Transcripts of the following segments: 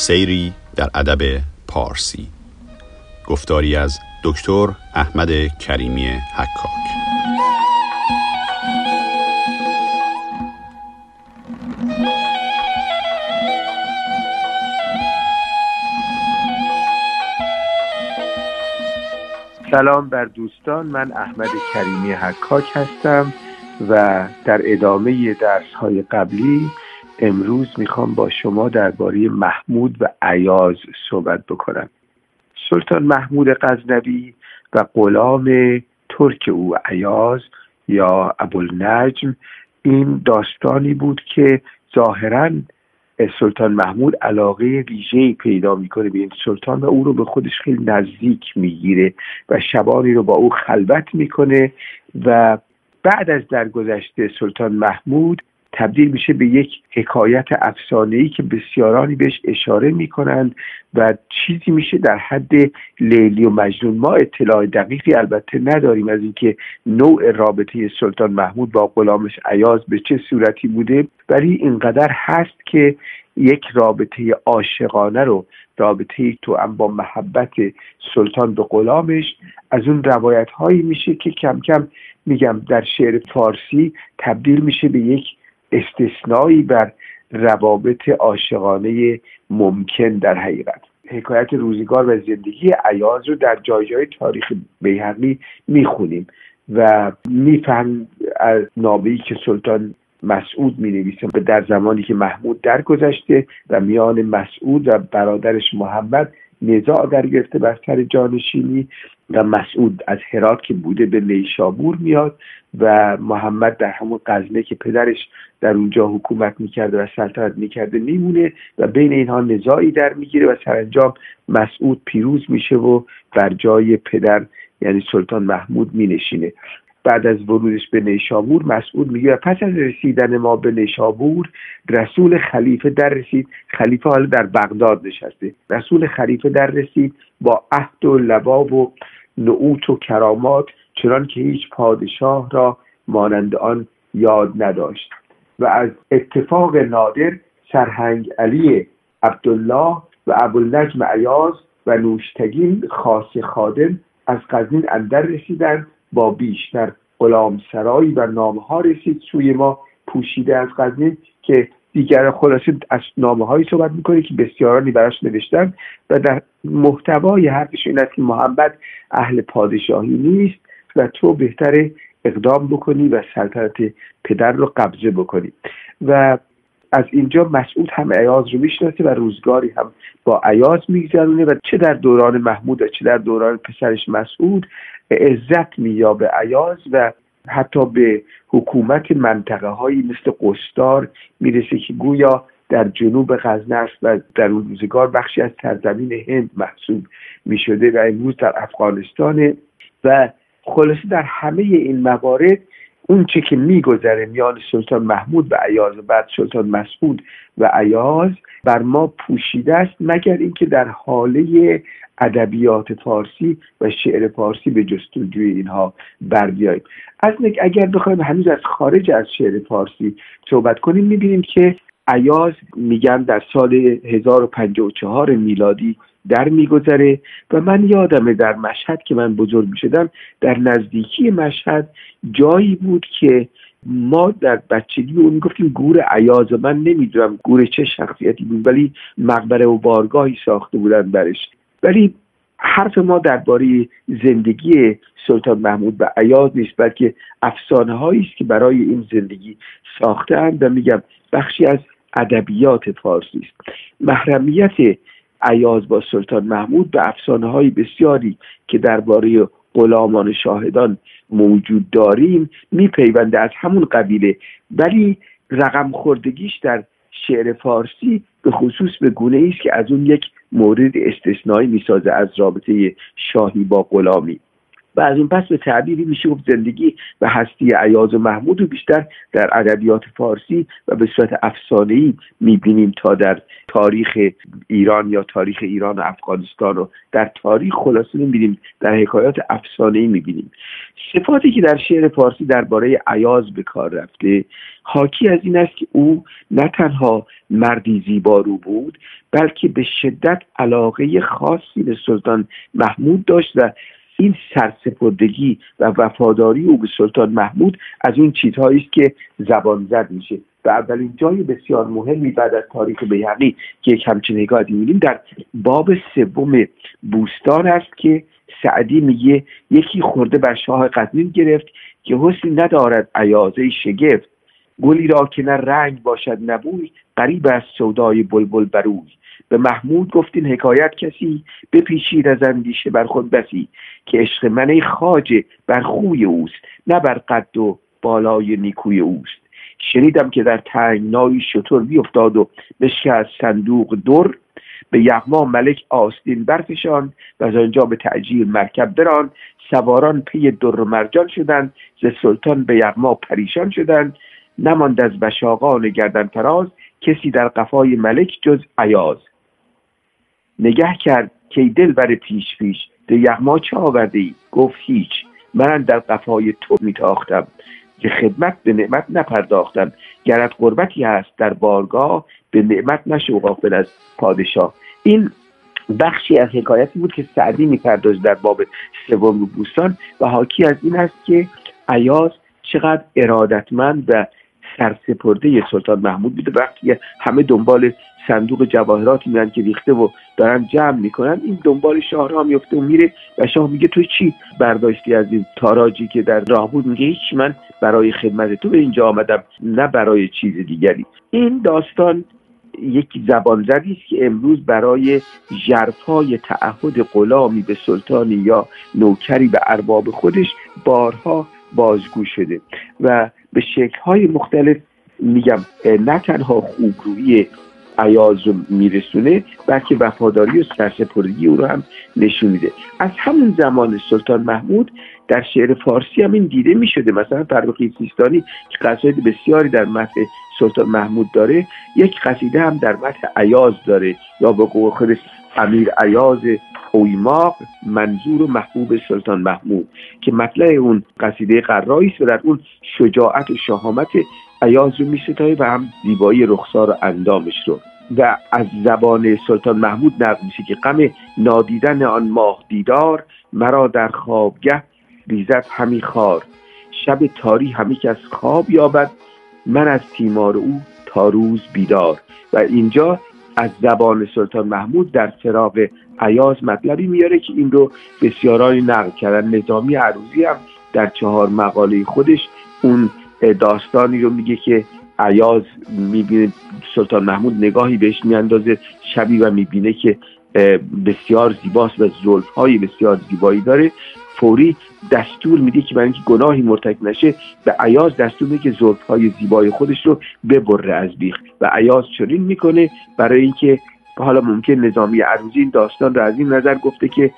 سیری در ادب پارسی. گفتاری از دکتر احمد کریمی حکاک. سلام بر دوستان. من احمد کریمی حکاک هستم و در ادامه درس های قبلی امروز می‌خوام با شما درباره محمود و عیاز صحبت بکنم. سلطان محمود غزنوی و غلام ترک او عیاز یا ابوالنجم این داستانی بود که ظاهرا سلطان محمود علاقه ویژه پیدا می‌کنه به این سلطان و او رو به خودش خیلی نزدیک می‌گیره و شبانی رو با او خلوت می‌کنه و بعد از درگذشته سلطان محمود تبدیل میشه به یک حکایت افسانه‌ای که بسیارانی بهش اشاره می‌کنند و چیزی میشه در حد لیلی و مجنون. ما اطلاع دقیقی البته نداریم از اینکه نوع رابطه سلطان محمود با غلامش عیاز به چه صورتی بوده ولی اینقدر هست که یک رابطه عاشقانه رو رابطه تو هم با محبت سلطان به غلامش از اون روایت هایی میشه که کم کم میگم در شعر فارسی تبدیل میشه به یک استثنایی بر روابط عاشقانه ممکن در حقیقت. حکایت روزگار و زندگی عیاز رو در جای جای تاریخ بیهقی می‌خونیم و میفهم از نابهی که سلطان مسعود می نویسه در زمانی که محمود درگذشته و میان مسعود و برادرش محمد نزاع در گرفته بر سر جانشینی و مسعود از هرات که بوده به نیشابور میاد و محمد در همون قزنه که پدرش در اونجا حکومت می‌کرده و سلطنت می‌کرده میمونه و بین اینها نزاعی در می‌گیره و سرانجام مسعود پیروز میشه و بر جای پدر یعنی سلطان محمود مینشینه. بعد از ورودش به نیشابور مسعود میگه پس از رسیدن ما به نیشابور رسول خلیفه در رسید. خلیفه حالا در بغداد نشسته. رسول خلیفه در رسید با عهد و لباب و نعوت و کرامات چنان که هیچ پادشاه را مانند آن یاد نداشت. و از اتفاق نادر سرهنگ علی عبدالله و ابوالنجم عیاز و نوشتگین خاص خادم از قزنین اندر رسیدند. با بیشتر غلام سرایی و نامه ها رسید سوی ما پوشیده از قزنین که دیگر خلاصه از نامه هایی صحبت می‌کنه که بسیارانی براش نوشتن و در محتوای حرفش این است که محمد اهل پادشاهی نیست و تو بهتر اقدام بکنی و سلطنت پدر رو قبضه بکنی. و از اینجا مسعود هم عیاز رو می‌شناسه و روزگاری هم با عیاز میگذرونه و چه در دوران محمود و چه در دوران پسرش مسعود عزت مییابه عیاز و حتی به حکومت منطقه هایی مثل قستار می‌رسه که گویا در جنوب غزنه است و در اون روزگار بخشی از سرزمین هند محسوب می‌شده و امروز در افغانستان و خلاصه در همه این موارد اون چه که میگذره میان سلطان محمود و عیاز و بعد سلطان مسعود و عیاز بر ما پوشیده است مگر اینکه در حاله ادبیات فارسی و شعر فارسی به جستجوی اینها بر بیاییم از اگر بخوایم هنوز از خارج از شعر فارسی صحبت کنیم می‌بینیم که عیاز میگن در سال 1054 میلادی در میگذره و من یادمه در مشهد که من بزرگ می‌شدم در نزدیکی مشهد جایی بود که ما در بچگی اون گفتیم گور عیاز و من نمی‌دونم گور چه شخصیتی بود ولی مقبره و بارگاهی ساخته بودن برش. ولی حرف ما درباره زندگی سلطان محمود و عیاز نیست بلکه افسانه هایی است که برای این زندگی ساختهاند و میگم بخشی از ادبیات فارسی است. محرمیت عیاز با سلطان محمود به افسانه های بسیاری که درباره غلامان شاهدان موجود داریم میپیونده از همون قبیله. ولی رقم خوردگیش در شعر فارسی به خصوص به گونه است که از اون یک مورد استثنایی می‌سازه از رابطه شاهی با غلامی. از اون پس به تعبیری میشه گفت زندگی و هستی عیاز و محمود رو بیشتر در ادبیات فارسی و به صورت افسانه‌ای می‌بینیم تا در تاریخ ایران یا تاریخ ایران و افغانستان رو در تاریخ خلاصه می‌بینیم در حکایات افسانه‌ای می‌بینیم. صفاتی که در شعر فارسی درباره عیاز به کار رفته حاکی از این است که او نه تنها مردی زیبارو بود بلکه به شدت علاقه خاصی به سلطان محمود داشت و این سرسپردگی و وفاداری او به سلطان محمود از اون چیزهایی است که زبان زد میشه. و اولین جای بسیار مهمی بعد از تاریخ بیهقی که یک همچین نگاهی می‌بینیم در باب سوم بوستان است که سعدی میگه یکی خورده بر شاه قدیم گرفت که حسنی ندارد عیازه شگفت. گلی را که نه رنگ باشد نبوی قریب از سودای بلبل بروی به محمود گفتین حکایت کسی بپیچید از اندیشه بر خود بسی که عشق من ای خاجه بر خوی اوست نه بر قد و بالای نیکوی اوست. شنیدم که در تنگنایی شطور بیافتاد و از صندوق در به یغما ملک آستین برفشان و از آنجا به تعجیل مرکب بران سواران پی در و مرجان شدند ز سلطان به یغما پریشان شدند. نماند از بشاقان گردن تراز کسی در قفای ملک جز عیاز نگه کرد که دل بر پیش پیش ده یغما چه آورده ای گفت هیچ. من در قفای تو میتاختم که خدمت به نعمت نپرداختم. گرت قربتی هست در بارگاه به نعمت نشو غافل از پادشاه. این بخشی از حکایتی بود که سعدی میپرداز در باب سوم بوستان و حاکی از این است که عیاز چقدر ارادتمند و سرسپرده سلطان محمود بوده وقتی همه دنبال صندوق جواهراتی میرن که ریخته و دارن جمع می‌کنن این دنبال شاه میفته و میره و شاه میگه تو چی برداشتی از این تاراجی که در راه بود؟ میگه هیچ من برای خدمت تو به اینجا آمدم نه برای چیز دیگری. این داستان یک زبان زدی است که امروز برای ژرفای تعهد غلامی به سلطانی یا نوکری به ارباب خودش بارها بازگو شده و به شکلهای مختلف میگم نه تنها خوبرویی عیاز رو میرسونه بلکه وفاداری و سرسپردگی او رو هم نشون میده. از همون زمان سلطان محمود در شعر فارسی هم این دیده می‌شده. مثلا فرخی سیستانی که قصاید بسیاری در متن سلطان محمود داره یک قصیده هم در متن عیاز داره. یا به قول خودش امیر عیاز اویماق منظور و محبوب سلطان محمود که مطلع اون قصیده قرایی است و در اون شجاعت و شهامت عیاز رو میستایه و هم زیبایی رخسار و اندامش رو. و از زبان سلطان محمود نقل میشه که غم نادیدن آن ماه دیدار مرا در خوابگه ریزد همی خار. شب تاری همی که از خواب یابد من از تیمار او تا روز بیدار. و اینجا از زبان سلطان محمود در فراغ عیاز مطلبی میاره که این رو بسیارانی نقل کردن. نظامی عروضی هم در چهار مقاله خودش اون داستانی رو میگه که عیاز می‌بینه سلطان محمود نگاهی بهش میاندازه شبی و می‌بینه که بسیار زیباست و زلف های بسیار زیبایی داره. فوری دستور میده که برای اینکه گناهی مرتکب نشه به عیاز دستور میده که زلف های زیبای خودش رو ببره از بیخ. و عیاز چنین می‌کنه برای اینکه حالا ممکن نظامی عروضی این داستان رو از این نظر گفته که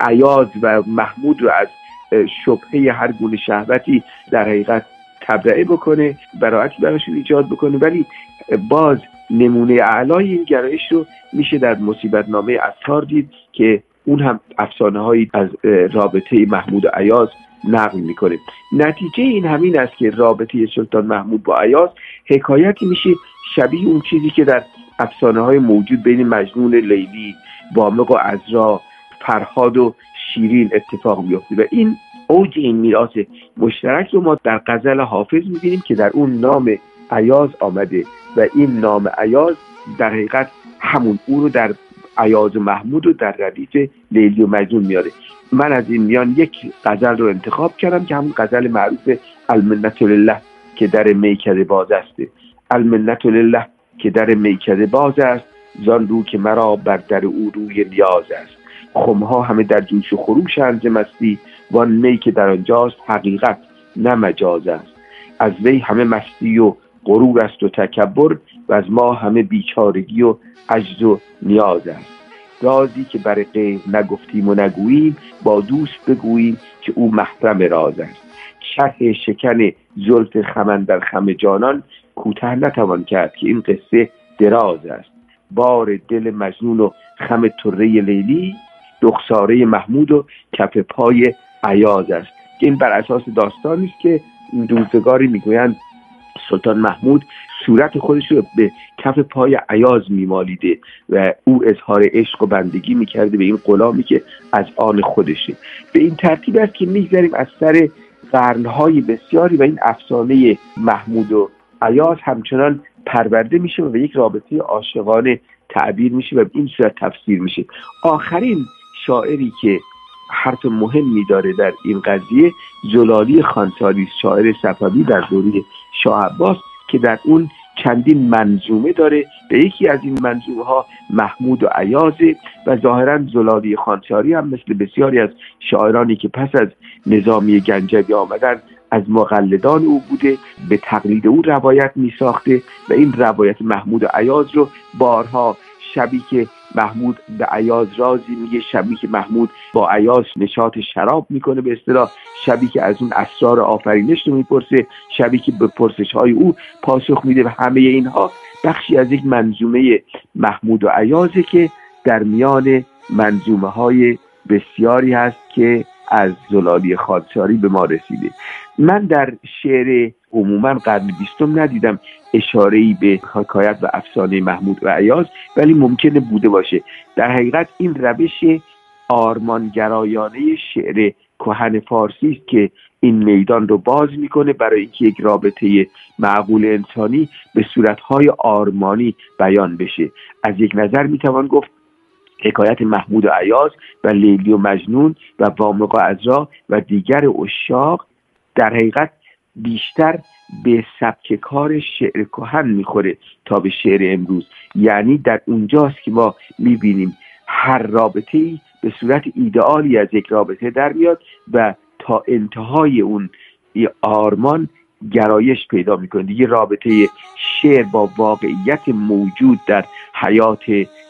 عیاز و محمود رو از شبهه هر گونه شهوتی در حقیقت تبرئه بکنه براعتی براشون ایجاد بکنه. ولی باز نمونه اعلای این گرایش رو میشه در مصیبت نامه اتار دید که اون هم افسانه هایی از رابطه محمود و عیاز نقل می‌کنه. نتیجه این همین است که رابطه سلطان محمود با عیاز حکایتی میشه شبیه اون چیزی که در افسانه های موجود بین مجنون لیلی وامق و ازرا فرهاد و شیرین اتفاق میفته و این اوج این میراث مشترک رو ما در غزل حافظ می‌بینیم که در اون نام عیاز آمده و این نام عیاز در حقیقت همون او رو در عیاز و محمود رو در ردیف لیلی و مجنون میاره. من از این میان یک غزل رو انتخاب کردم که همون غزل معروف المنت لله که در میکده باز است. المنت لله که در میکده باز است. زان رو که مرا بر در او روی نیاز است. خمها همه در جوش و خروش انز مستی وان می که در آنجاست حقیقت نه مجاز است. از وی همه مستی و غرور است و تکبر و از ما همه بیچارگی و عجز و نیاز است. رازی که برای غیر نگفتیم و نگوییم با دوست بگوییم که او محرم راز است. شرح شکن زلف خمن در خم جانان کوتاه نتوان کرد که این قصه دراز است. بار دل مجنون و خم طره لیلی رخساره محمود و کف پای عیاز است. که این بر اساس داستانی است که روزگاری می‌گویند سلطان محمود صورت خودش رو به کف پای عیاز میمالیده و او اظهار عشق و بندگی می‌کرده به این غلامی که از آن خودشه. به این ترتیب است که میگذریم از سر قرنهای بسیاری و این افسانه محمود و عیاز همچنان پرورده میشه و به یک رابطه عاشقانه تعبیر میشه و به این صورت تفسیر میشه. آخرین شاعری که حرف مهمی داره در این قضیه. زلالی خانساری شاعر صفوی در دوره شاه عباس که در اون چندین منظومه داره. به یکی از این منظومه ها محمود و عیازه و ظاهرا زلالی خانساری هم مثل بسیاری از شاعرانی که پس از نظامی گنجوی آمدن از مقلدان او بوده به تقلید او روایت می ساخته و این روایت محمود و عیاز رو بارها شبی که محمود به عیاز رازی میگه شبی که محمود با عیاز نشاط شراب می‌کنه به اصطلاح شبی که از اون اسرار آفرینش رو می‌پرسه شبی که به پرسش های او پاسخ میده و همه اینها بخشی از یک منظومه محمود و عیازه که در میان منظومه های بسیاری هست که از زلالی خادشاری به ما رسیده. من در شعر عموما قرن بیستم ندیدم اشاره ای به حکایت و افسانه محمود و عیاز ولی ممکنه بوده باشه. در حقیقت این روش آرمانگرایانه شعر کهن فارسی است که این میدان رو باز می‌کنه برای اینکه یک رابطه معقول انسانی به صورتهای آرمانی بیان بشه. از یک نظر می‌توان گفت حکایت محمود و عیاز و لیلی و مجنون و وامق و ازرا و دیگر اشاق در حقیقت بیشتر به سبک کار شعر کهن می‌خوره تا به شعر امروز. یعنی در اونجاست که ما می‌بینیم هر رابطه ای به صورت ایدئالی از یک رابطه در میاد و تا انتهای اون آرمان گرایش پیدا می‌کنه. دیگه رابطه شعر با واقعیت موجود در حیات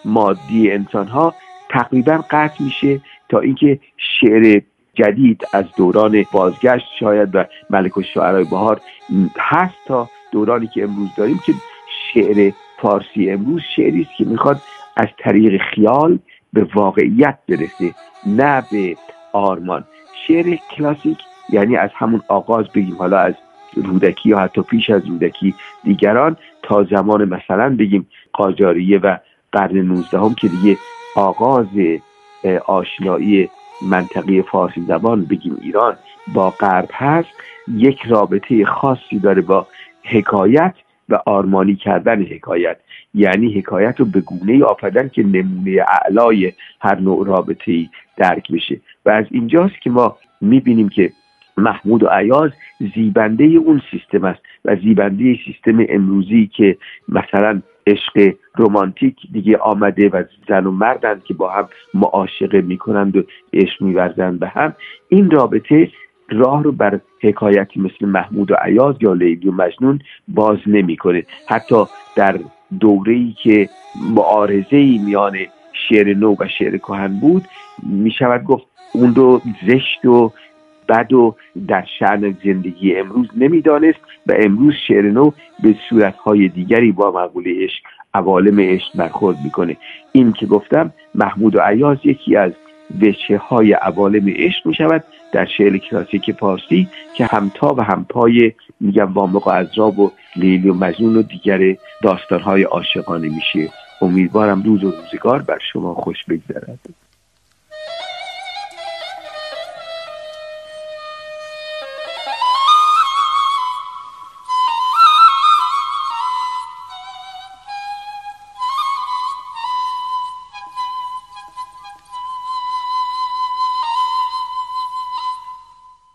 مادی انسان ها تقریبا قطع میشه تا اینکه شعر جدید از دوران بازگشت شاید و ملک و شعرهای بهار هست تا دورانی که امروز داریم که شعر فارسی امروز شعری است که می‌خواد از طریق خیال به واقعیت برسه نه به آرمان. شعر کلاسیک یعنی از همون آغاز بگیم حالا از رودکی یا حتی پیش از رودکی دیگران تا زمان مثلا بگیم قاجاریه و قرن 19 هم که دیگه آغاز آشنایی منطقه فارسی زبان بگیم ایران با غرب هست یک رابطه خاصی داره با حکایت و آرمانی کردن حکایت. یعنی حکایت رو به گونه آفدن که نمونه اعلای هر نوع رابطه ای درک بشه. و از اینجاست که ما می‌بینیم که محمود و عیاز زیبنده اون سیستم است و زیبنده سیستم امروزی که مثلا عشق رومانتیک دیگه آمده و زن و مردند که با هم معاشقه می‌کنند و عشق میورزند به هم. این رابطه راه رو بر حکایتی مثل محمود و عیاز یا لیلی و مجنون باز نمی‌کنه. حتی در دوره ای که معارضه ای میان شعر نو و شعر کهن بود می شود گفت اون رو زشت و بد و در شعن زندگی امروز نمی‌دانست و امروز شعر نو به صورتهای دیگری با مقوله عشق عوالم عشق برخورد می‌کنه. این که گفتم محمود و عیاز یکی از وچه های عوالم عشق می شود در شعر کلاسیک پارسی که همتا و همپای میگم وامق و عذراب و لیلی و مجنون و دیگر داستان های عاشقانه میشه. امیدوارم روز و روزگار بر شما خوش بگذرد.